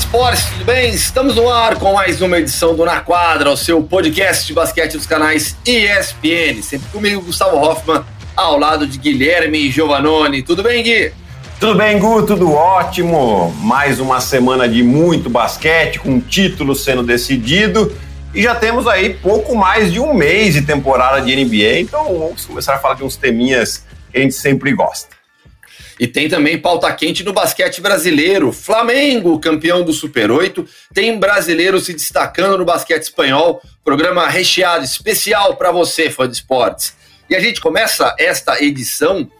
Esportes, tudo bem? Estamos no ar com mais uma edição do Na Quadra, o seu podcast de basquete dos canais ESPN. Sempre comigo, Gustavo Hoffman, ao lado de Guilherme Giovanoni. Tudo bem, Gui? Tudo bem, Gu? Tudo ótimo. Mais uma semana de muito basquete, com título sendo decidido. E já temos aí pouco mais de um mês de temporada de NBA, então vamos começar a falar de uns teminhas que a gente sempre gosta. E tem também pauta quente no basquete brasileiro. Flamengo, campeão do Super 8. Tem brasileiro se destacando no basquete espanhol. Programa recheado, especial para você, fã de esportes. E a gente começa esta edição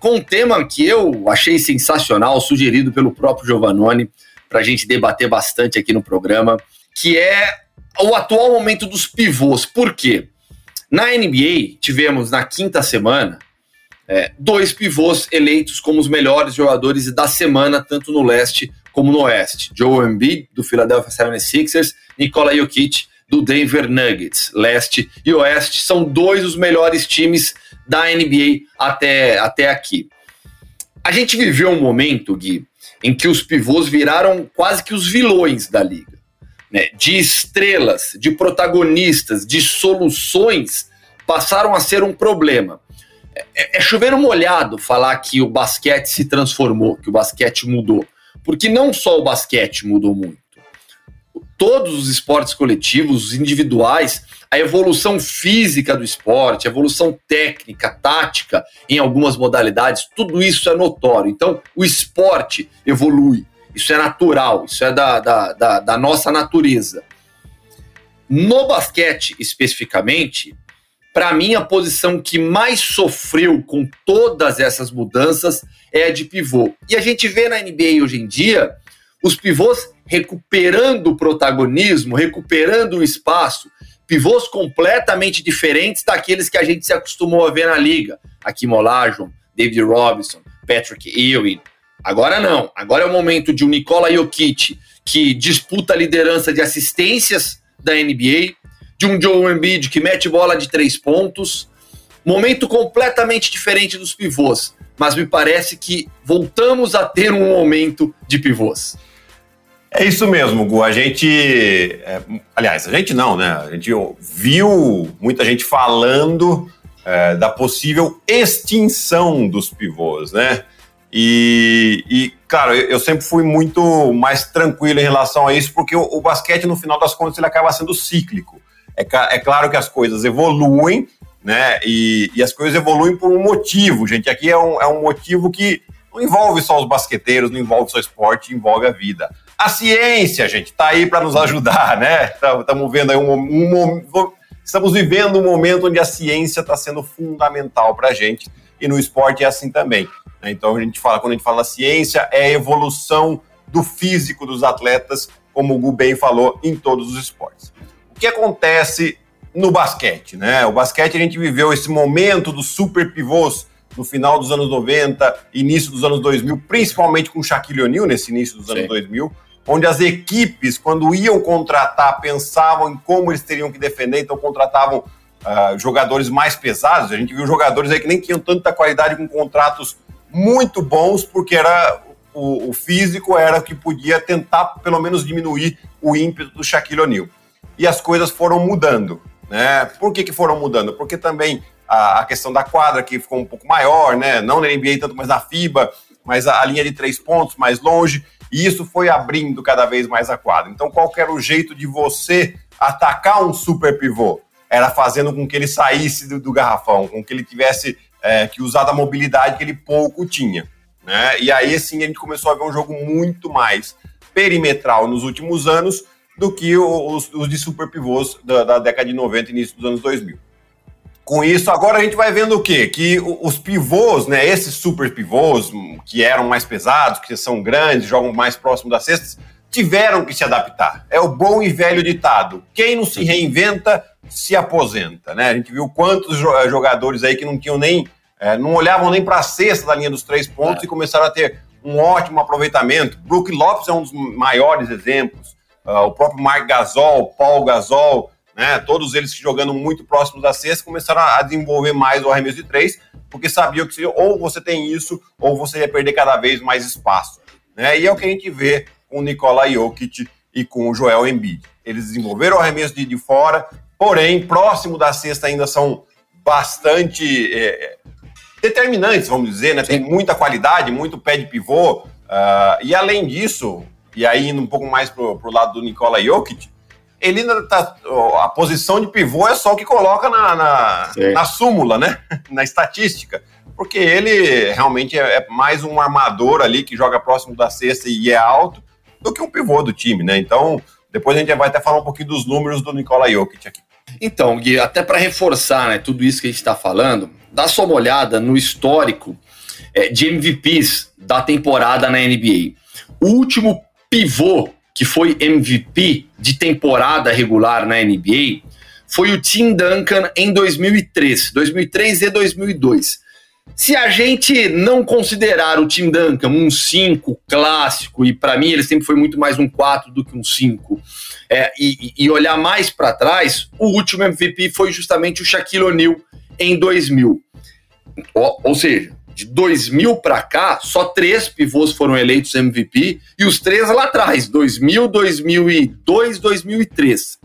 com um tema que eu achei sensacional, sugerido pelo próprio Giovannone, para a gente debater bastante aqui no programa, que é o atual momento dos pivôs. Por quê? Na NBA, tivemos na quinta semana é, dois pivôs eleitos como os melhores jogadores da semana, tanto no leste como no oeste. Joe Embiid, do Philadelphia 76ers, Nikola Jokic, do Denver Nuggets. Leste e oeste são dois dos melhores times da NBA até, até aqui. A gente viveu um momento, Gui, em que os pivôs viraram quase que os vilões da liga. Né? De estrelas, de protagonistas, de soluções, passaram a ser um problema. É, é chover um molhado falar que o basquete se transformou, que o basquete mudou. Porque não só o basquete mudou muito. Todos os esportes coletivos, os individuais, a evolução física do esporte, a evolução técnica, tática em algumas modalidades, tudo isso é notório. Então, o esporte evolui. Isso é natural, isso é da, da, da, da nossa natureza. No basquete, especificamente, para mim, a posição que mais sofreu com todas essas mudanças é a de pivô. E a gente vê na NBA hoje em dia os pivôs recuperando o protagonismo, recuperando o espaço, pivôs completamente diferentes daqueles que a gente se acostumou a ver na liga. Aqui Olajuwon, David Robinson, Patrick Ewing. Agora não. Agora é o momento de um Nikola Jokic que disputa a liderança de assistências da NBA, de um Joe Embiid que mete bola de três pontos. Momento completamente diferente dos pivôs, mas me parece que voltamos a ter um momento de pivôs. É isso mesmo, Gu. A gente. É, aliás, a gente não, né? A gente viu muita gente falando é, da possível extinção dos pivôs, né? E, e claro, eu, sempre fui muito mais tranquilo em relação a isso, porque o, o basquete, no final das contas, ele acaba sendo cíclico. É, é claro que as coisas evoluem, né? E, e, as coisas evoluem por um motivo, gente. Aqui é um, é um motivo que não envolve só os basqueteiros, não envolve só esporte, envolve a vida. A ciência, gente, está aí para nos ajudar, né? Estamos vendo aí um, um, um, estamos vivendo um momento onde a ciência está sendo fundamental para a gente e no esporte é assim também. Né? Então a gente fala, quando a gente fala ciência, é a evolução do físico dos atletas, como o Gu bem falou, em todos os esportes que acontece no basquete, né? O basquete a gente viveu esse momento dos super pivôs no final dos anos 90, início dos anos 2000, principalmente com Shaquille O'Neal nesse início dos Sim. anos 2000, onde as equipes, quando iam contratar, pensavam em como eles teriam que defender, então contratavam uh, jogadores mais pesados. A gente viu jogadores aí que nem tinham tanta qualidade com contratos muito bons, porque era o, o físico era o que podia tentar pelo menos diminuir o ímpeto do Shaquille O'Neal e as coisas foram mudando. Né? Por que, que foram mudando? Porque também a, a, questão da quadra que ficou um pouco maior, né? não na NBA tanto, mas na FIBA, mas a, a, linha de três pontos mais longe, e isso foi abrindo cada vez mais a quadra. Então, qual era o jeito de você atacar um super pivô? Era fazendo com que ele saísse do, do garrafão, com que ele tivesse é, que usar da mobilidade que ele pouco tinha. Né? E aí, sim, a gente começou a ver um jogo muito mais perimetral nos últimos anos, do que os, os de super pivôs da, da, década de 90 e início dos anos 2000. Com isso, agora a gente vai vendo o quê? Que os pivôs, né, esses super pivôs, que eram mais pesados, que são grandes, jogam mais próximo das cestas, tiveram que se adaptar. É o bom e velho ditado: quem não se reinventa, se aposenta. Né? A gente viu quantos jogadores aí que não tinham nem. É, não olhavam nem para a cesta da linha dos três pontos é. e começaram a ter um ótimo aproveitamento. Brook Lopes é um dos maiores exemplos uh, o próprio Mark Gasol, Paul Gasol, né, todos eles jogando muito próximos da cesta, começaram a desenvolver mais o arremesso de três, porque sabiam que ou você tem isso, ou você ia perder cada vez mais espaço. Né? E é o que a gente vê com o Nikola Jokic e com o Joel Embiid. Eles desenvolveram o arremesso de, de fora, porém, próximo da cesta ainda são bastante é, determinantes, vamos dizer, né? Tem muita qualidade, muito pé de pivô. Uh, e além disso, e aí indo um pouco mais pro, pro lado do Nikola Jokic, ele tá, a posição de pivô é só o que coloca na, na, na súmula, né? na estatística. Porque ele realmente é, é mais um armador ali que joga próximo da cesta e é alto do que um pivô do time, né? Então, depois a gente vai até falar um pouquinho dos números do Nikola Jokic aqui. Então, Gui, até para reforçar né, tudo isso que a gente está falando, dá só uma olhada no histórico é, de MVPs da temporada na NBA. O último pivô que foi MVP de temporada regular na NBA foi o Tim Duncan em 2003, 2003 e 2002. Se a gente não considerar o Tim Duncan um 5 clássico, e para mim ele sempre foi muito mais um 4 do que um 5, é, e, e, olhar mais para trás, o último MVP foi justamente o Shaquille O'Neal em 2000. Ou, ou seja, de 2000 para cá, só três pivôs foram eleitos MVP e os três lá atrás, 2000, 2002, 2003.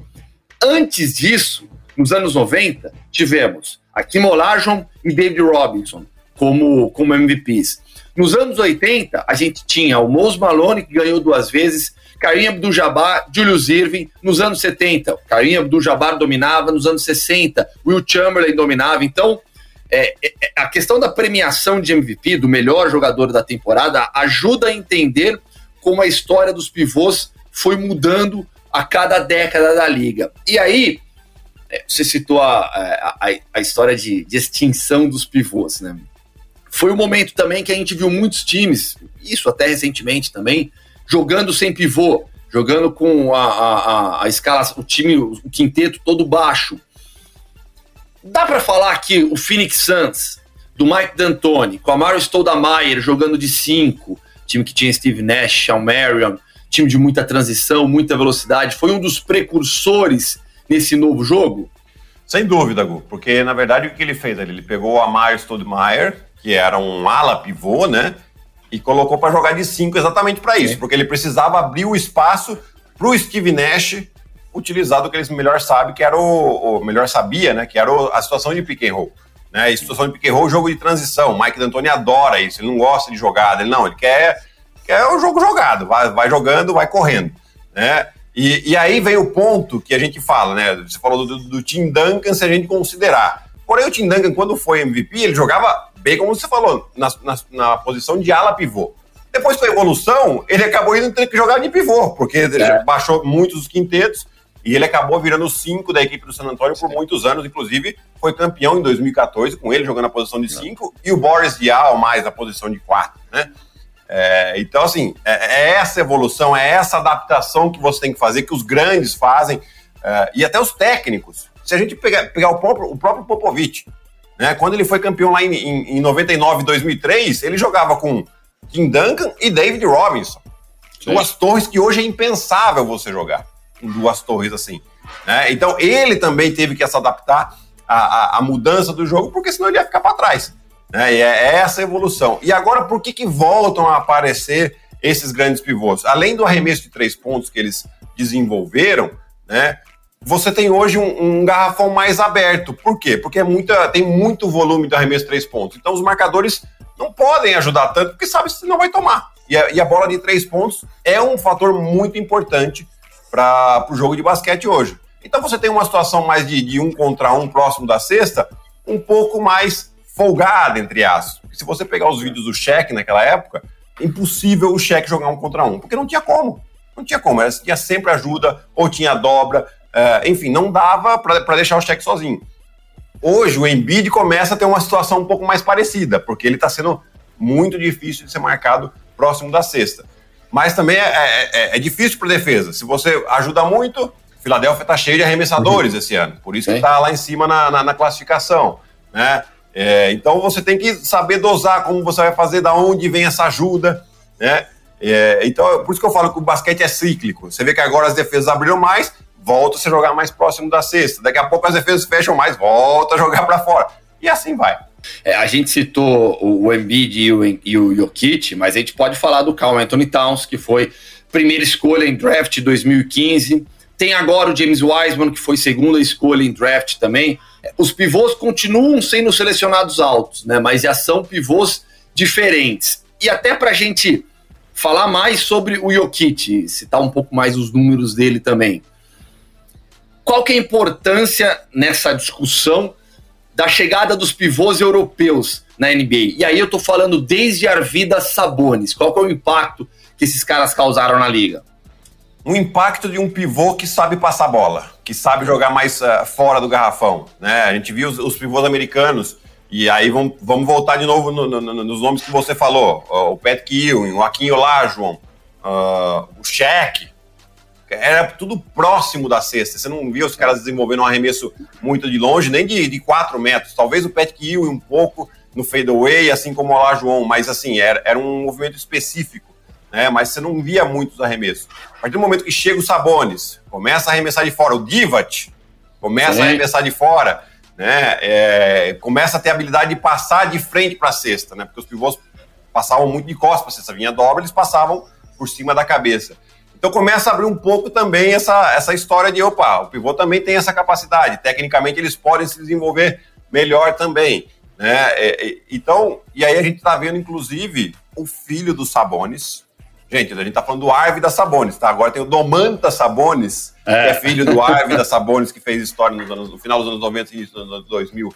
Antes disso, nos anos 90, tivemos Akim Olajuwon e David Robinson como, como MVPs. Nos anos 80, a gente tinha o Mose Malone, que ganhou duas vezes, Karim Abdul-Jabbar, Julius Irving. Nos anos 70, Karim Abdul-Jabbar dominava. Nos anos 60, Will Chamberlain dominava. Então, é, é, a questão da premiação de MVP, do melhor jogador da temporada, ajuda a entender como a história dos pivôs foi mudando a cada década da liga. E aí, é, você citou a, a, a história de, de, extinção dos pivôs, né? Foi um momento também que a gente viu muitos times, isso até recentemente também, jogando sem pivô, jogando com a, a, a escala, o time, o quinteto todo baixo. Dá para falar que o Phoenix Suns, do Mike D'Antoni, com a Mario Stoudemire jogando de 5, time que tinha Steve Nash, Sean Marion, time de muita transição, muita velocidade, foi um dos precursores nesse novo jogo? Sem dúvida, Gu, porque na verdade o que ele fez? Ele pegou a Mario Stoudemire, que era um ala pivô, né? E colocou para jogar de 5 exatamente para isso, porque ele precisava abrir o espaço para o Steve Nash utilizado o que eles melhor sabem, que era o, o melhor sabia, né? Que era o, a situação de pick and roll. Né? E situação de pick and roll, jogo de transição. O Mike D'Antoni adora isso, ele não gosta de jogada, ele não, ele quer, quer o jogo jogado, vai, vai jogando, vai correndo, né? E, e, aí vem o ponto que a gente fala, né? Você falou do, do Tim Duncan, se a gente considerar. Porém, o Tim Duncan, quando foi MVP, ele jogava bem, como você falou, na, na, na posição de ala pivô. Depois com a evolução, ele acabou indo ter que jogar de pivô, porque é. baixou muitos quintetos e ele acabou virando o 5 da equipe do San Antonio por muitos anos, inclusive foi campeão em 2014, com ele jogando na posição de 5 e o Boris Diaw mais na posição de 4, né? É, então, assim, é, é, essa evolução, é essa adaptação que você tem que fazer, que os grandes fazem, é, e até os técnicos. Se a gente pegar, pegar o, próprio, o próprio Popovich, né, quando ele foi campeão lá em, em, em 99 2003, ele jogava com Kim Duncan e David Robinson. Sim. Duas torres que hoje é impensável você jogar em duas torres assim. Né? Então ele também teve que se adaptar à, à, à, mudança do jogo, porque senão ele ia ficar para trás. Né? E é essa evolução. E agora, por que, que voltam a aparecer esses grandes pivôs? Além do arremesso de três pontos que eles desenvolveram, né? Você tem hoje um, um garrafão mais aberto. Por quê? Porque é muita, tem muito volume do arremesso de três pontos. Então os marcadores não podem ajudar tanto, porque sabe se não vai tomar. E a, e a bola de três pontos é um fator muito importante para o jogo de basquete hoje. Então você tem uma situação mais de, de, um contra um próximo da cesta, um pouco mais folgada, entre aspas. Se você pegar os vídeos do cheque naquela época, impossível o cheque jogar um contra um, porque não tinha como. Não tinha como, era, tinha sempre ajuda, ou tinha dobra, uh, enfim, não dava para deixar o cheque sozinho. Hoje o Embiid começa a ter uma situação um pouco mais parecida, porque ele está sendo muito difícil de ser marcado próximo da cesta mas também é, é, é, é difícil para defesa. Se você ajuda muito, Filadélfia está cheio de arremessadores uhum. esse ano, por isso que está lá em cima na, na, na classificação, né? É, então você tem que saber dosar como você vai fazer, da onde vem essa ajuda, né? É, então, por isso que eu falo que o basquete é cíclico. Você vê que agora as defesas abriram mais, volta a se jogar mais próximo da cesta. Daqui a pouco as defesas fecham mais, volta a jogar para fora. E assim vai. É, a gente citou o Embiid e o, e o Jokic, mas a gente pode falar do Carl Anthony Towns, que foi primeira escolha em draft 2015. Tem agora o James Wiseman, que foi segunda escolha em draft também. Os pivôs continuam sendo selecionados altos, né? Mas já são pivôs diferentes. E até para a gente falar mais sobre o Jokic, citar um pouco mais os números dele também. Qual que é a importância nessa discussão da chegada dos pivôs europeus na NBA? E aí eu tô falando desde Arvidas Sabonis. Qual que é o impacto que esses caras causaram na liga? Um impacto de um pivô que sabe passar bola, que sabe jogar mais uh, fora do garrafão. Né? A gente viu os, os pivôs americanos e aí vamos, vamos voltar de novo no, no, no, nos nomes que você falou. o Patrick Ewing, o Akin Olajuwon, uh, o Shaq. Era tudo próximo da cesta. Você não via os caras desenvolvendo um arremesso muito de longe, nem de, de 4 metros. Talvez o Patrick Ewing um pouco no fadeaway, assim como o Olajuwon. Mas assim, era, era um movimento específico. Né? Mas você não via muitos arremessos. A partir do momento que chega o Sabonis, começa a arremessar de fora. O Divat começa Sim. a arremessar de fora né, é, começa a ter a habilidade de passar de frente para a cesta, né, porque os pivôs passavam muito de costas para a cesta, vinha dobra, eles passavam por cima da cabeça. Então começa a abrir um pouco também essa, essa história de, opa, o pivô também tem essa capacidade, tecnicamente eles podem se desenvolver melhor também. Né? É, é, então, e aí a gente está vendo, inclusive, o filho do Sabonis, Gente, a gente tá falando do Arve da Sabonis, tá? Agora tem o Domantas Sabonis, é. que é filho do Arve da Sabonis, que fez história nos anos, no final dos anos 90 e início dos anos 2000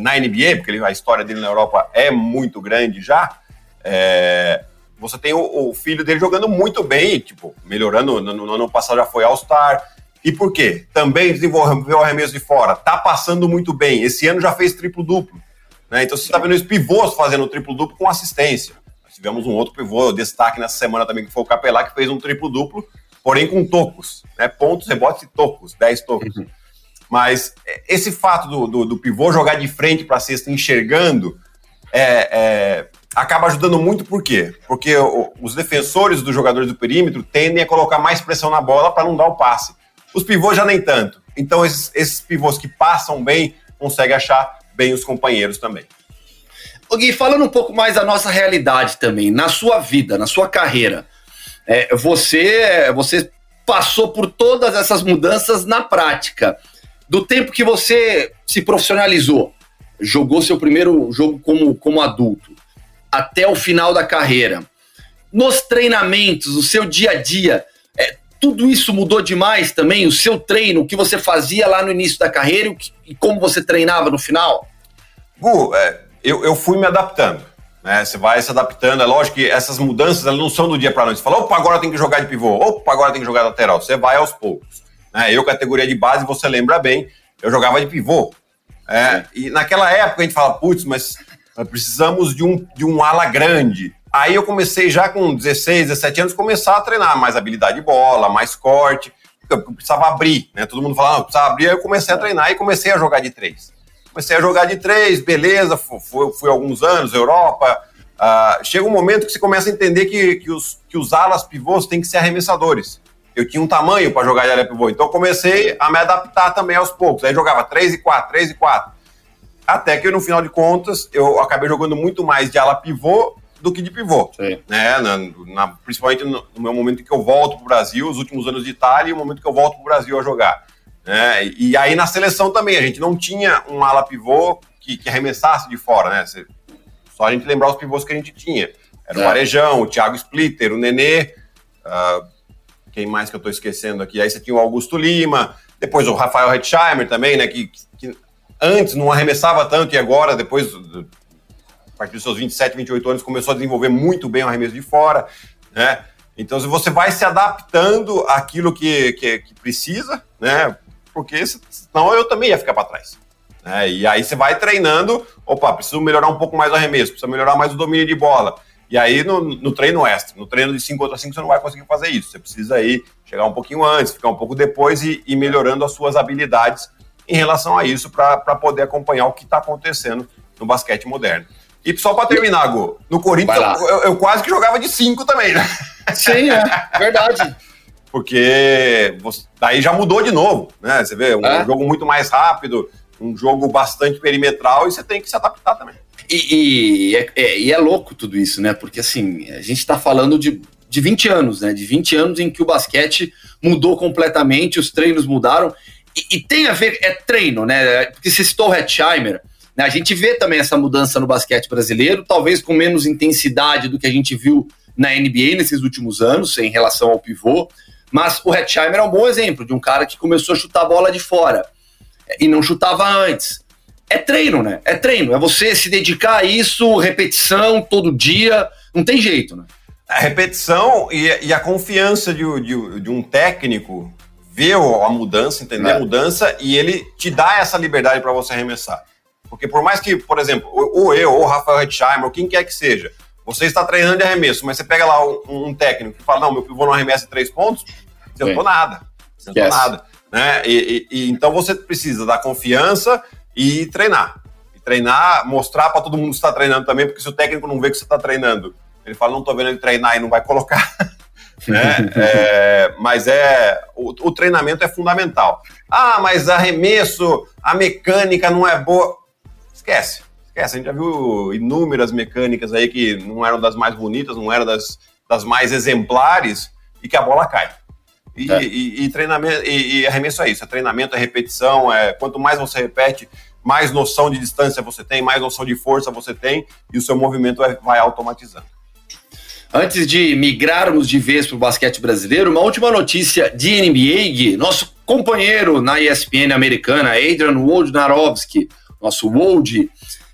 na NBA, porque a história dele na Europa é muito grande já. É, você tem o, o, filho dele jogando muito bem, tipo, melhorando. No, no ano passado já foi All-Star. E por quê? Também desenvolveu o arremesso de fora. Tá passando muito bem. Esse ano já fez triplo-duplo. Né? Então você está vendo os pivôs fazendo triplo-duplo com assistência tivemos um outro pivô, destaque nessa semana também, que foi o Capelá, que fez um triplo-duplo, porém com tocos, né? Pontos, rebotes e tocos, 10 tocos. Uhum. Mas esse fato do, do, do, pivô jogar de frente para a cesta enxergando é, é, acaba ajudando muito, por quê? Porque o, os defensores dos jogadores do perímetro tendem a colocar mais pressão na bola para não dar o passe. Os pivôs já nem tanto. Então, esses, esses pivôs que passam bem conseguem achar bem os companheiros também. Ô Gui, falando um pouco mais da nossa realidade também, na sua vida, na sua carreira, é, você, você passou por todas essas mudanças na prática. Do tempo que você se profissionalizou, jogou seu primeiro jogo como, como adulto, até o final da carreira, nos treinamentos, o seu dia a dia, é, tudo isso mudou demais também? O seu treino, o que você fazia lá no início da carreira e, e como você treinava no final? Gu, é, eu, eu fui me adaptando. Né? Você vai se adaptando. É lógico que essas mudanças elas não são do dia para noite. Você fala, opa, agora tem que jogar de pivô, opa, agora tem que jogar lateral. Você vai aos poucos. Né? Eu, categoria de base, você lembra bem, eu jogava de pivô. É, e naquela época a gente fala, putz, mas precisamos de um, de um ala grande. Aí eu comecei já com 16, 17 anos, começar a treinar mais habilidade de bola, mais corte, eu precisava abrir, né? Todo mundo falava, precisava abrir, aí eu comecei a treinar e comecei a jogar de três. Comecei a jogar de três, beleza, fui, fui alguns anos, Europa. Uh, chega um momento que você começa a entender que, que, os, que os alas pivôs têm que ser arremessadores. Eu tinha um tamanho para jogar de ala pivô, então comecei a me adaptar também aos poucos. Aí jogava 3 e 4, 3 e 4. Até que no final de contas eu acabei jogando muito mais de ala pivô do que de pivô. Sim. Né? Na, na, principalmente no, no meu momento que eu volto para o Brasil, os últimos anos de Itália, e o momento que eu volto para o Brasil a jogar. Né? E aí na seleção também, a gente não tinha um ala pivô que, que arremessasse de fora, né? Só a gente lembrar os pivôs que a gente tinha. Era é. o Varejão, o Thiago Splitter, o Nenê, uh, quem mais que eu estou esquecendo aqui? Aí você tinha o Augusto Lima, depois o Rafael Hetzheimer também, né? Que, que antes não arremessava tanto e agora, depois, a partir dos seus 27, 28 anos, começou a desenvolver muito bem o arremesso de fora, né? Então, você vai se adaptando àquilo que, que, que precisa, né? porque senão eu também ia ficar para trás. Né? E aí você vai treinando, opa, preciso melhorar um pouco mais o arremesso, preciso melhorar mais o domínio de bola. E aí no, no treino extra, no treino de 5 contra 5, você não vai conseguir fazer isso. Você precisa aí chegar um pouquinho antes, ficar um pouco depois e ir melhorando as suas habilidades em relação a isso para poder acompanhar o que está acontecendo no basquete moderno. E só para terminar, Gu, no Corinthians eu, eu, quase que jogava de 5 também, né? Sim, é verdade. porque você, daí já mudou de novo, né? Você vê, um é. jogo muito mais rápido, um jogo bastante perimetral e você tem que se adaptar também. E, e, é, é, e é louco tudo isso, né? Porque assim, a gente está falando de de 20 anos, né? De 20 anos em que o basquete mudou completamente, os treinos mudaram. E, e tem a ver, é treino, né? Porque você citou o Hetzheimer. Né? A gente vê também essa mudança no basquete brasileiro, talvez com menos intensidade do que a gente viu na NBA nesses últimos anos, em relação ao pivô. Mas o Hetzheimer é um bom exemplo de um cara que começou a chutar a bola de fora e não chutava antes. É treino, né? É treino. É você se dedicar a isso, repetição todo dia. Não tem jeito, né? A repetição e, e a confiança de, de, de, um técnico ver a mudança, entender é. a mudança e ele te dá essa liberdade para você arremessar. Porque por mais que, por exemplo, ou eu, ou o Rafael Hetzheimer, ou quem quer que seja, você está treinando de arremesso, mas você pega lá um, um técnico que fala, não, meu pivô não arremessa três pontos, você não nada. Você não nada. Né? E, e, e, então você precisa da confiança e treinar. E treinar, mostrar para todo mundo que está treinando também, porque se o técnico não vê que você está treinando, ele fala, não estou vendo ele treinar e não vai colocar. né? É, mas é o, o, treinamento é fundamental. Ah, mas arremesso, a mecânica não é boa. Esquece, esquece. A gente já viu inúmeras mecânicas aí que não eram das mais bonitas, não eram das, das mais exemplares e que a bola cai. E, é. e, e treinamento e, e, arremesso é isso, é treinamento, é repetição, é quanto mais você repete, mais noção de distância você tem, mais noção de força você tem e o seu movimento vai, vai automatizando. Antes de migrarmos de vez para o basquete brasileiro, uma última notícia de NBA. Nosso companheiro na ESPN americana, Adrian Wojnarowski, nosso Woj,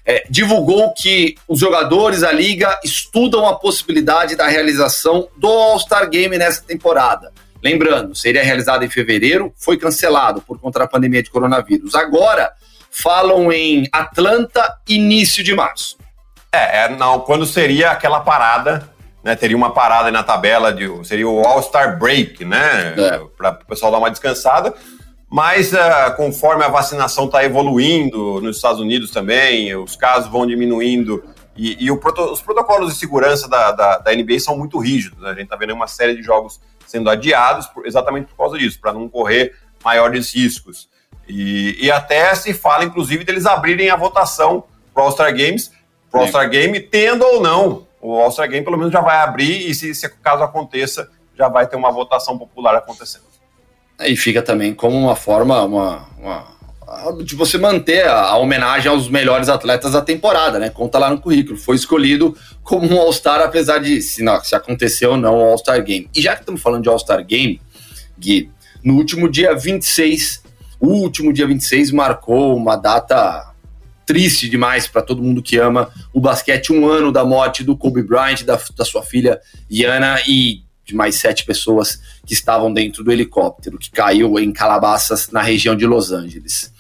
é, divulgou que os jogadores da liga estudam a possibilidade da realização do All-Star Game nessa temporada. Lembrando, seria realizado em fevereiro, foi cancelado por conta da pandemia de coronavírus. Agora falam em Atlanta, início de março. É, é não, quando seria aquela parada, né? Teria uma parada na tabela de seria o All-Star Break, né? É. Para o pessoal dar uma descansada. Mas uh, conforme a vacinação está evoluindo nos Estados Unidos também, os casos vão diminuindo e, e proto, os protocolos de segurança da, da, da NBA são muito rígidos. Né? A gente está vendo uma série de jogos sendo adiados por, exatamente por causa disso, para não correr maiores riscos. E, e, até se fala, inclusive, deles abrirem a votação para o All-Star Games, para o All-Star Game, tendo ou não. O All-Star Game pelo menos já vai abrir e se, se caso aconteça, já vai ter uma votação popular acontecendo. E fica também como uma forma, uma, uma de você manter a, homenagem aos melhores atletas da temporada, né? Conta lá no currículo. Foi escolhido como um All-Star, apesar de se, não, se aconteceu ou não o All-Star Game. E já que estamos falando de All-Star Game, Gui, no último dia 26, o último dia 26 marcou uma data triste demais para todo mundo que ama o basquete. Um ano da morte do Kobe Bryant, da, da sua filha Yana e de mais sete pessoas que estavam dentro do helicóptero que caiu em Calabasas, na região de Los Angeles.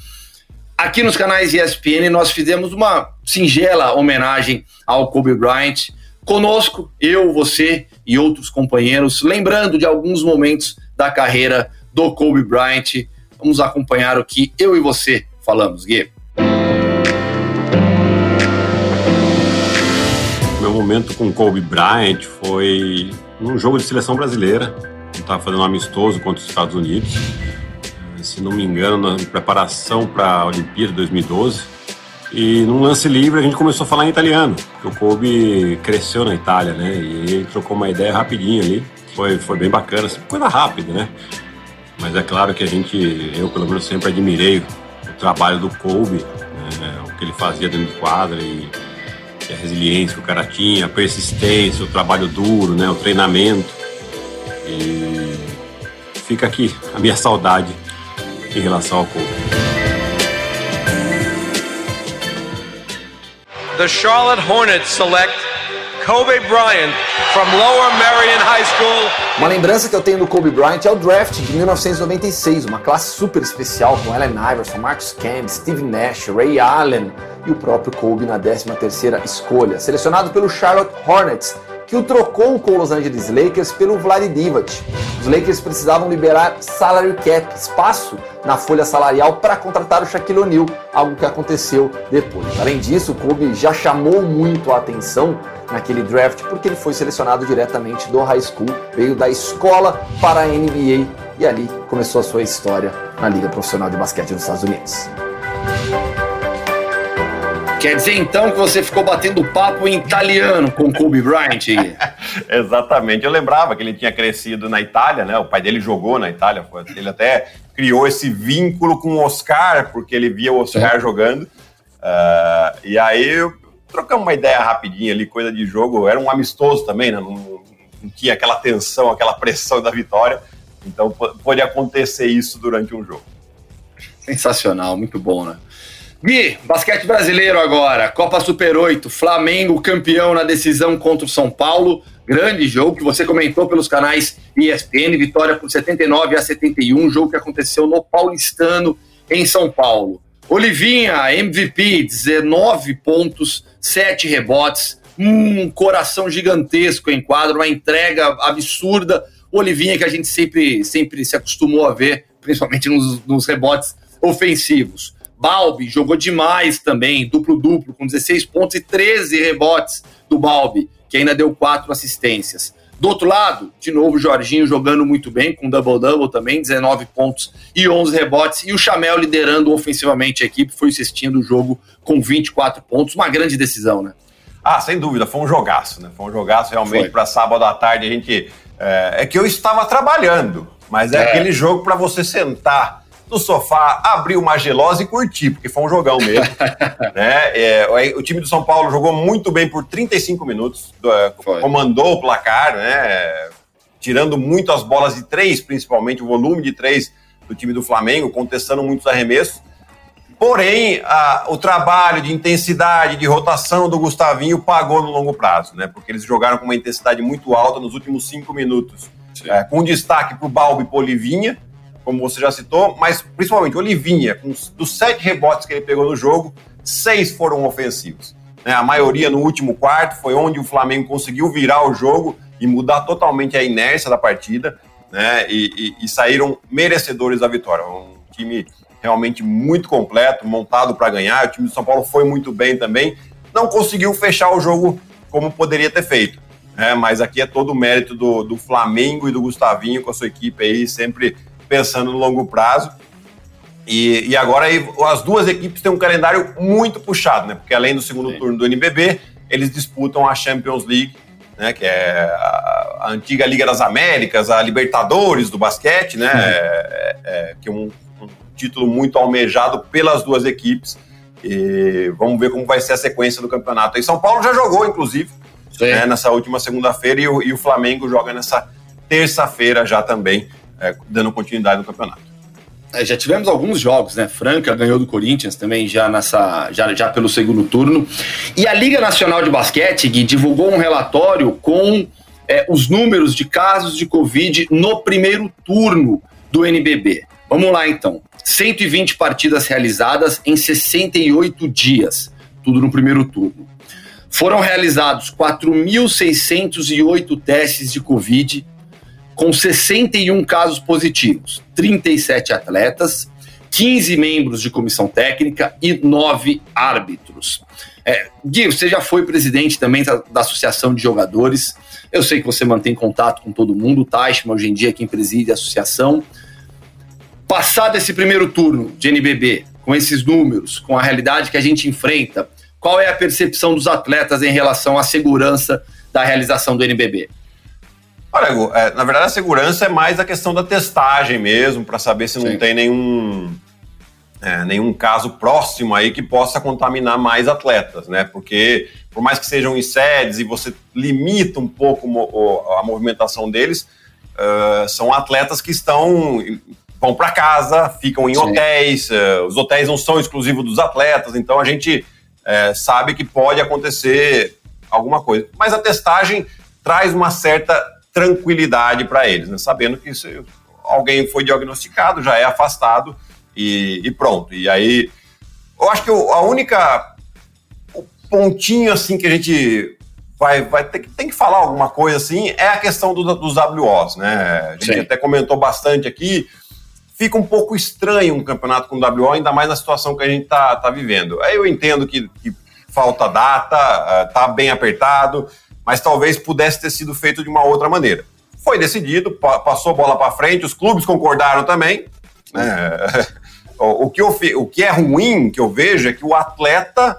Aqui nos canais ESPN nós fizemos uma singela homenagem ao Kobe Bryant. Conosco, eu, você e outros companheiros, lembrando de alguns momentos da carreira do Kobe Bryant. Vamos acompanhar o que eu e você falamos, Gui. Meu momento com Kobe Bryant foi num jogo de seleção brasileira. Estava fazendo um amistoso contra os Estados Unidos se não me engano, na preparação para a Olimpíada 2012. E num lance livre a gente começou a falar em italiano, o Kobe cresceu na Itália, né? E ele trocou uma ideia rapidinho ali. Foi, foi bem bacana, assim, coisa rápida, né? Mas é claro que a gente, eu pelo menos sempre admirei o trabalho do Kobe, né? o que ele fazia dentro de quadra e, e a resiliência que o cara tinha, a persistência, o trabalho duro, né? O treinamento. E fica aqui a minha saudade em relação ao Kobe. The Charlotte Hornets select Kobe Bryant from Lower Merion High School. Uma lembrança que eu tenho do Kobe Bryant é o draft de 1996, uma classe super especial com Allen Iverson, Marcus Camp, Steve Nash, Ray Allen e o próprio Kobe na 13ª escolha. Selecionado pelo Charlotte Hornets, que o trocou com o Los Angeles Lakers pelo Vlad Divac. Os Lakers precisavam liberar salary cap, espaço na folha salarial para contratar o Shaquille O'Neal, algo que aconteceu depois. Além disso, o Kobe já chamou muito a atenção naquele draft porque ele foi selecionado diretamente do high school, veio da escola para a NBA e ali começou a sua história na Liga Profissional de Basquete dos Estados Unidos. Quer dizer então que você ficou batendo papo em italiano com Kobe Bryant? Exatamente. Eu lembrava que ele tinha crescido na Itália, né? O pai dele jogou na Itália. Ele até criou esse vínculo com o Oscar, porque ele via o Oscar é. jogando. Uh, e aí trocamos uma ideia rapidinha ali, coisa de jogo. Era um amistoso também, né? Não, não tinha aquela tensão, aquela pressão da vitória. Então pode acontecer isso durante um jogo. Sensacional, muito bom, né? Gui, basquete brasileiro agora, Copa Super 8, Flamengo campeão na decisão contra o São Paulo, grande jogo que você comentou pelos canais ESPN, vitória por 79 a 71, jogo que aconteceu no Paulistano, em São Paulo. Olivinha, MVP, 19 pontos, 7 rebotes, um coração gigantesco em quadro, uma entrega absurda. Olivinha que a gente sempre, sempre se acostumou a ver, principalmente nos, nos rebotes ofensivos. Balbi jogou demais também, duplo-duplo, com 16 pontos e 13 rebotes do Balbi, que ainda deu quatro assistências. Do outro lado, de novo, o Jorginho jogando muito bem, com double-double também, 19 pontos e 11 rebotes. E o Chamel liderando ofensivamente a equipe, foi assistindo o jogo com 24 pontos. Uma grande decisão, né? Ah, sem dúvida, foi um jogaço, né? Foi um jogaço realmente para sábado à tarde. A gente. É, é, que eu estava trabalhando, mas é, é. aquele jogo para você sentar no sofá, abrir uma gelosa e curtir, porque foi um jogão mesmo. né? É, o time do São Paulo jogou muito bem por 35 minutos, é, comandou o placar, né? tirando muito as bolas de três, principalmente o volume de três do time do Flamengo, contestando muitos arremessos. Porém, a, o trabalho de intensidade, de rotação do Gustavinho pagou no longo prazo, né? Porque eles jogaram com uma intensidade muito alta nos últimos cinco minutos. É, com destaque para o Balbi e Polivinha, como você já citou, mas principalmente Olivinha, com, dos sete rebotes que ele pegou no jogo, seis foram ofensivos. Né? A maioria no último quarto foi onde o Flamengo conseguiu virar o jogo e mudar totalmente a inércia da partida, né? E, e, e saíram merecedores da vitória. Um time realmente muito completo, montado para ganhar. O time do São Paulo foi muito bem também. Não conseguiu fechar o jogo como poderia ter feito. Né? Mas aqui é todo o mérito do, do Flamengo e do Gustavinho com a sua equipe aí, sempre pensando no longo prazo. E, e agora aí, as duas equipes têm um calendário muito puxado, né? Porque além do segundo Sim. turno do NBB, eles disputam a Champions League, né? Que é a, a antiga Liga das Américas, a Libertadores do basquete, né? É, é, que é um, um título muito almejado pelas duas equipes. E vamos ver como vai ser a sequência do campeonato. E São Paulo já jogou, inclusive, né, nessa última segunda-feira, e, e, o Flamengo joga nessa terça-feira já também é, dando continuidade no campeonato. É, já tivemos alguns jogos, né? Franca ganhou do Corinthians também já nessa já, já pelo segundo turno. E a Liga Nacional de Basquete Gui, divulgou um relatório com é, os números de casos de Covid no primeiro turno do NBB. Vamos lá então. 120 partidas realizadas em 68 dias, tudo no primeiro turno. Foram realizados 4.608 testes de Covid com 61 casos positivos, 37 atletas, 15 membros de comissão técnica e 9 árbitros. É, Gui, você já foi presidente também da, da, Associação de Jogadores. Eu sei que você mantém contato com todo mundo. O Teichmann, hoje em dia, é quem preside a associação. Passado esse primeiro turno de NBB, com esses números, com a realidade que a gente enfrenta, qual é a percepção dos atletas em relação à segurança da realização do NBB? Olha, é, na verdade a segurança é mais a questão da testagem mesmo, para saber se não Sim. tem nenhum, é, nenhum caso próximo aí que possa contaminar mais atletas, né? Porque por mais que sejam em sedes e você limita um pouco a movimentação deles, uh, são atletas que estão vão para casa, ficam em Sim. hotéis, uh, os hotéis não são exclusivos dos atletas, então a gente uh, sabe que pode acontecer alguma coisa. Mas a testagem traz uma certa tranquilidade para eles, né? sabendo que se alguém foi diagnosticado, já é afastado e, e pronto. E aí, eu acho que a única pontinho assim que a gente vai, vai ter que, tem que falar alguma coisa assim é a questão do, dos WOs, né? A gente Sim. até comentou bastante aqui. Fica um pouco estranho um campeonato com WO, ainda mais na situação que a gente está tá vivendo. Aí eu entendo que, que falta data, está uh, bem apertado mas talvez pudesse ter sido feito de uma outra maneira. Foi decidido, passou a bola para frente, os clubes concordaram também. Né? o, que eu, o que é ruim que eu vejo é que o atleta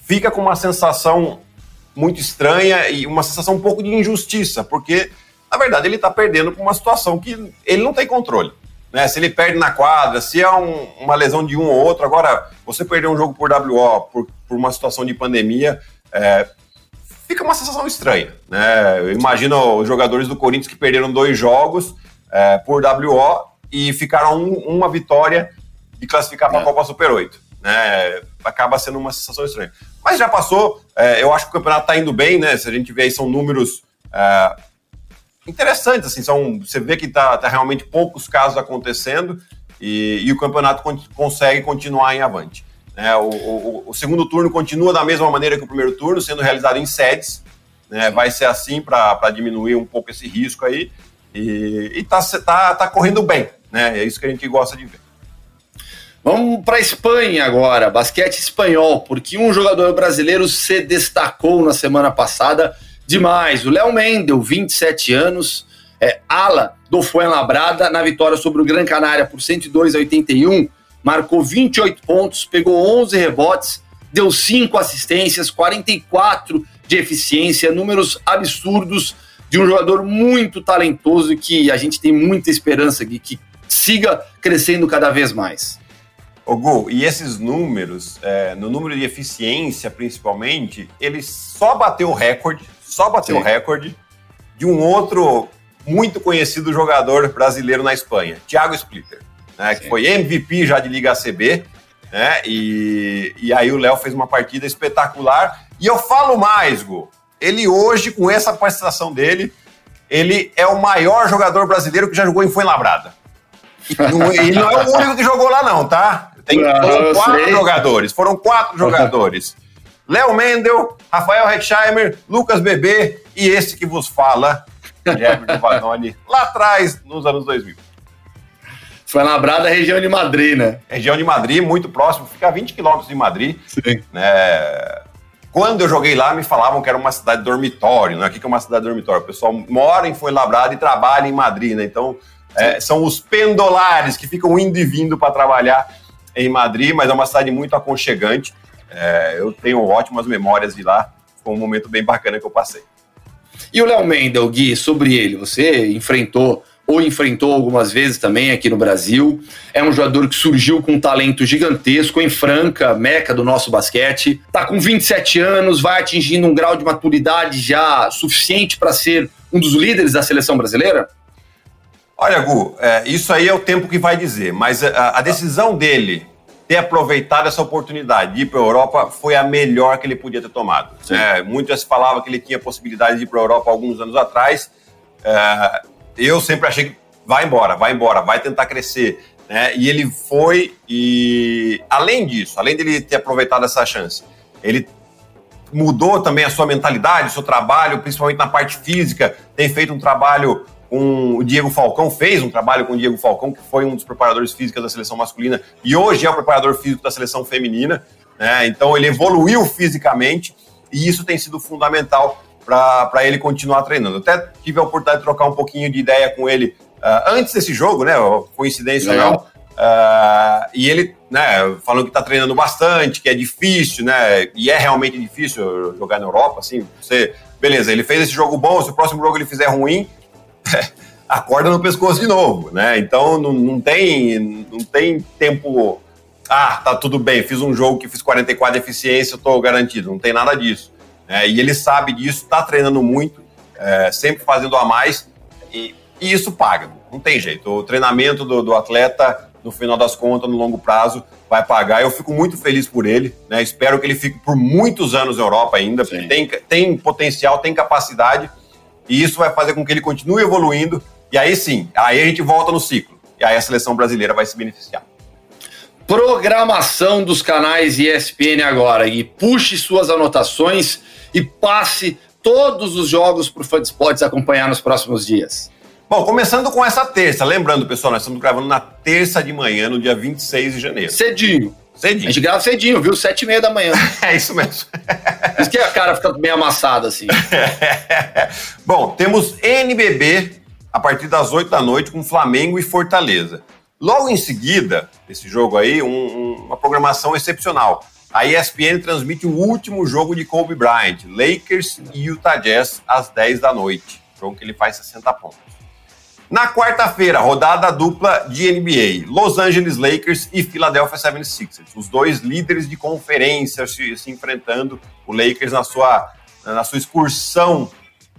fica com uma sensação muito estranha e uma sensação um pouco de injustiça, porque, na verdade, ele está perdendo com uma situação que ele não tem controle. Né? Se ele perde na quadra, se é um, uma lesão de um ou outro. Agora, você perder um jogo por WO, por, por uma situação de pandemia, é, fica uma sensação estranha. Né? Eu imagino os jogadores do Corinthians que perderam dois jogos é, por WO e ficaram um, uma vitória de classificar para a é. Copa Super 8. Né? Acaba sendo uma sensação estranha. Mas já passou, é, eu acho que o campeonato está indo bem, né? Se a gente vê aí, são números é, interessantes, assim, são, você vê que está tá realmente poucos casos acontecendo e, e o campeonato con consegue continuar em avante. Né? O, o, o, segundo turno continua da mesma maneira que o primeiro turno, sendo realizado em sedes. Né? Vai ser assim para diminuir um pouco esse risco aí. E, está tá, tá correndo bem. Né? É isso que a gente gosta de ver. Vamos para a Espanha agora, basquete espanhol, porque um jogador brasileiro se destacou na semana passada demais. O Léo Mendel, 27 anos, é, ala do Fuenlabrada, na vitória sobre o Gran Canária por 102 a 81, marcou 28 pontos, pegou 11 rebotes, deu 5 assistências, 44 de eficiência, números absurdos de um jogador muito talentoso e que a gente tem muita esperança de que siga crescendo cada vez mais. Ô Gu, e esses números, é, no número de eficiência principalmente, ele só bateu o recorde só bateu o recorde de um outro muito conhecido jogador brasileiro na Espanha, Thiago Splitter, né, que foi MVP já de Liga ACB, né, e, e aí o Léo fez uma partida espetacular. E eu falo mais, Gu, ele hoje, com essa prestação dele, ele é o maior jogador brasileiro que já jogou em Fuenlabrada. E não, ele não é o único que jogou lá, não, tá? Tem, foram quatro jogadores, foram quatro jogadores. Léo Mendel, Rafael Rechheimer, Lucas Bebê e esse que vos fala, Guilherme Giovannoni, lá atrás, nos anos 2000. Foi labrada a região de Madrid, né? Região de Madrid, muito próximo, fica a 20 quilômetros de Madrid. Sim. Né? Quando eu joguei lá, me falavam que era uma cidade dormitório, né? O que é uma cidade dormitório? O pessoal mora em Fuenlabrada e trabalha em Madrid, né? Então, é, são os pendolares que ficam indo e vindo para trabalhar em Madrid, mas é uma cidade muito aconchegante. É, eu tenho ótimas memórias de lá, foi um momento bem bacana que eu passei. E o Léo Mendel, Gui, sobre ele, você enfrentou ou enfrentou algumas vezes também aqui no Brasil. É um jogador que surgiu com um talento gigantesco em Franca, meca do nosso basquete. Tá com 27 anos, vai atingindo um grau de maturidade já suficiente para ser um dos líderes da seleção brasileira? Olha, Gu, é, isso aí é o tempo que vai dizer, mas a, a decisão dele ter aproveitado essa oportunidade de ir para a Europa foi a melhor que ele podia ter tomado. É, muito já se falava que ele tinha possibilidade de ir para a Europa alguns anos atrás. É, eu sempre achei que vai embora, vai embora, vai tentar crescer. Né? E ele foi, e além disso, além dele ter aproveitado essa chance, ele mudou também a sua mentalidade, o seu trabalho, principalmente na parte física, tem feito um trabalho com o Diego Falcão, fez um trabalho com o Diego Falcão, que foi um dos preparadores físicos da seleção masculina e hoje é o preparador físico da seleção feminina. Né? Então ele evoluiu fisicamente e isso tem sido fundamental para ele continuar treinando. até tive a oportunidade de trocar um pouquinho de ideia com ele uh, antes desse jogo, né? Coincidência ou não. Uh, e ele, né, falando que está treinando bastante, que é difícil, né? E é realmente difícil jogar na Europa, assim. Você, beleza, ele fez esse jogo bom, se o próximo jogo ele fizer ruim, acorda no pescoço de novo, né? Então não, não, tem, não tem tempo. Ah, tá tudo bem, fiz um jogo que fiz 44 de eficiência, eu tô garantido. Não tem nada disso. Né? E ele sabe disso, tá treinando muito, é, sempre fazendo a mais, e, e, isso paga, não tem jeito. O treinamento do, do atleta, no final das contas, no longo prazo, vai pagar. Eu fico muito feliz por ele, né? Espero que ele fique por muitos anos na Europa ainda, Sim. porque tem, tem potencial, tem capacidade e isso vai fazer com que ele continue evoluindo. E aí sim, aí a gente volta no ciclo. E aí a seleção brasileira vai se beneficiar. Programação dos canais ESPN agora. E puxe suas anotações e passe todos os jogos para o Fã de Esportes acompanhar nos próximos dias. Bom, começando com essa terça. Lembrando, pessoal, nós estamos gravando na terça de manhã, no dia 26 de janeiro. Cedinho. Cedinho. A gente grava cedinho, viu? Sete e meia da manhã. é isso mesmo. Por isso que a cara fica meio amassada assim. Bom, temos NBB a partir das oito da noite com Flamengo e Fortaleza. Logo em seguida, esse jogo aí, um, um, uma programação excepcional. a ESPN transmite o último jogo de Kobe Bryant, Lakers e Utah Jazz, às 10 da noite. Jogo que ele faz 60 pontos. Na quarta-feira, rodada dupla de NBA, Los Angeles Lakers e Philadelphia 76ers. Os dois líderes de conferência se, se enfrentando, o Lakers na sua, na sua excursão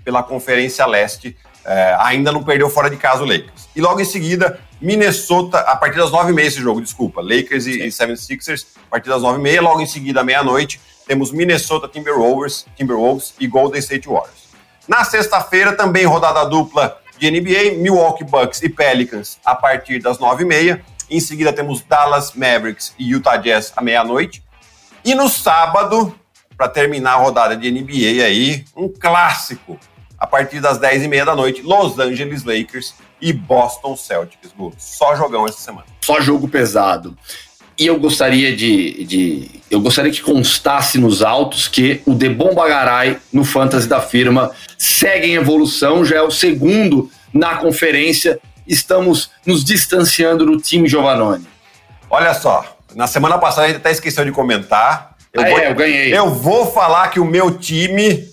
pela Conferência Leste, é, ainda não perdeu fora de casa o Lakers. E logo em seguida, Minnesota, a partir das 9h30 esse jogo, desculpa, Lakers e, e 76ers, a partir das 9h30, logo em seguida, meia-noite, temos Minnesota Timberwolves, Timberwolves e Golden State Warriors. Na sexta-feira, também rodada dupla de NBA, Milwaukee Bucks e Pelicans a partir das 9h30. Em seguida, temos Dallas Mavericks e Utah Jazz à meia-noite. E no sábado, para terminar a rodada de NBA aí, um clássico a partir das 10h30 da noite, Los Angeles Lakers e Boston Celtics. Só jogão essa semana. Só jogo pesado. E eu gostaria de, de, Eu gostaria que constasse nos autos que o Debon Bagarai, no Fantasy da firma, segue em evolução, já é o segundo na conferência. Estamos nos distanciando do time Giovanoni. Olha só, na semana passada a gente até esqueceu de comentar. Eu, ah, vou, é, eu ganhei. Eu vou falar que o meu time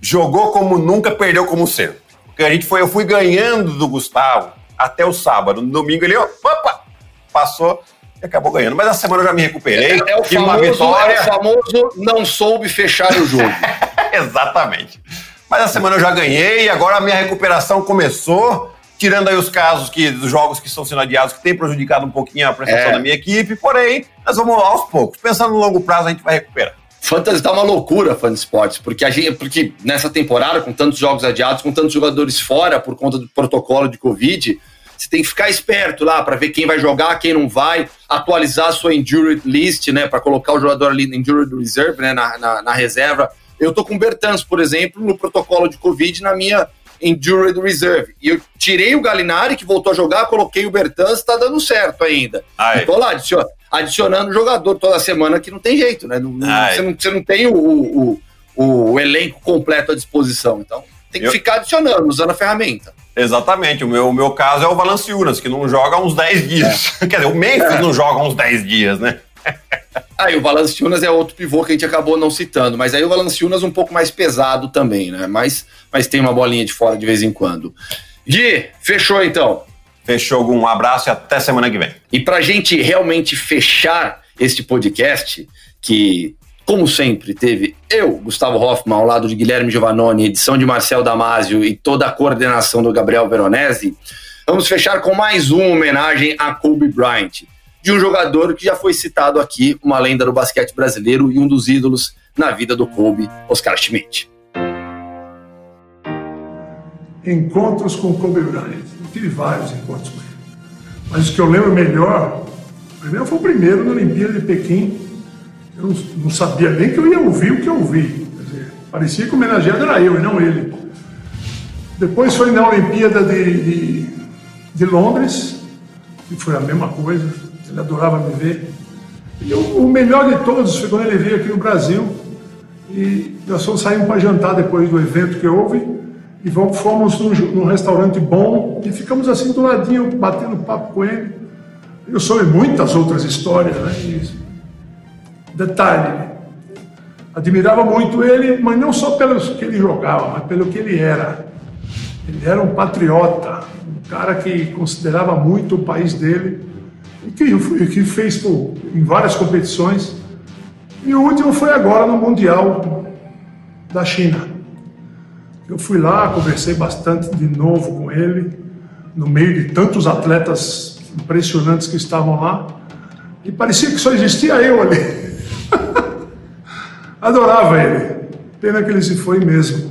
jogou como nunca, perdeu como sempre. A gente foi, eu fui ganhando do Gustavo até o sábado. No domingo ele, opa, passou e acabou ganhando. Mas na semana eu já me recuperei. É, é o, famoso, uma vitória. é o famoso não soube fechar o jogo. Exatamente. Mas na semana eu já ganhei, e agora a minha recuperação começou, tirando aí os casos que, dos jogos que estão sendo adiados, que tem prejudicado um pouquinho a prestação é. da minha equipe, porém, nós vamos aos poucos. Pensando no longo prazo, a gente vai recuperar. Fantasy tá uma loucura, fã de esportes, porque, a gente, porque nessa temporada, com tantos jogos adiados, com tantos jogadores fora por conta do protocolo de Covid, você tem que ficar esperto lá para ver quem vai jogar, quem não vai, atualizar a sua injury list, né, para colocar o jogador ali na injury reserve, né, na, na, na, reserva. Eu tô com o Bertans, por exemplo, no protocolo de Covid na minha injury reserve. E eu tirei o Galinari, que voltou a jogar, coloquei o Bertans, tá dando certo ainda. Ai. tô lá, adiciona, adicionando jogador toda semana que não tem jeito, né? Não, você, não, você não tem o, o, o, o elenco completo à disposição. Então, tem que eu... ficar adicionando, usando a ferramenta. Exatamente. O meu, o meu caso é o Valanciunas, que não joga há uns 10 dias. É. Quer dizer, o Memphis é. não joga há uns 10 dias, né? Aí o Valanciunas é outro pivô que a gente acabou não citando, mas aí o Valanciunas um pouco mais pesado também, né? Mas, mas tem uma bolinha de fora de vez em quando. Gui, fechou então. Fechou, um abraço e até semana que vem. E para a gente realmente fechar este podcast, que como sempre, teve eu, Gustavo Hoffman, ao lado de Guilherme Giovannoni, edição de Marcel Damasio e toda a coordenação do Gabriel Veronese. Vamos fechar com mais uma homenagem a Kobe Bryant, de um jogador que já foi citado aqui, uma lenda do basquete brasileiro e um dos ídolos na vida do Kobe, Oscar Schmidt. Encontros com Kobe Bryant. Eu tive vários encontros com ele. Mas o que eu lembro melhor, primeiro foi o primeiro na Olimpíada de Pequim, eu não sabia nem que eu ia ouvir o que eu ouvi. Parecia que o homenageado era eu e não ele. Depois foi na Olimpíada de, de, de Londres, que foi a mesma coisa, ele adorava me ver. E o, melhor de todos foi quando ele veio aqui no Brasil e nós fomos sair para jantar depois do evento que houve e fomos num, num, restaurante bom e ficamos assim do ladinho batendo papo com ele. Eu soube muitas outras histórias, né? E, Detalhe, admirava muito ele, mas não só pelo que ele jogava, mas pelo que ele era. Ele era um patriota, um cara que considerava muito o país dele que, que fez pô, em várias competições. E o último foi agora no Mundial da China. Eu fui lá, conversei bastante de novo com ele, no meio de tantos atletas impressionantes que estavam lá, e parecia que só existia eu ali. Adorava ele. Pena que ele se foi mesmo.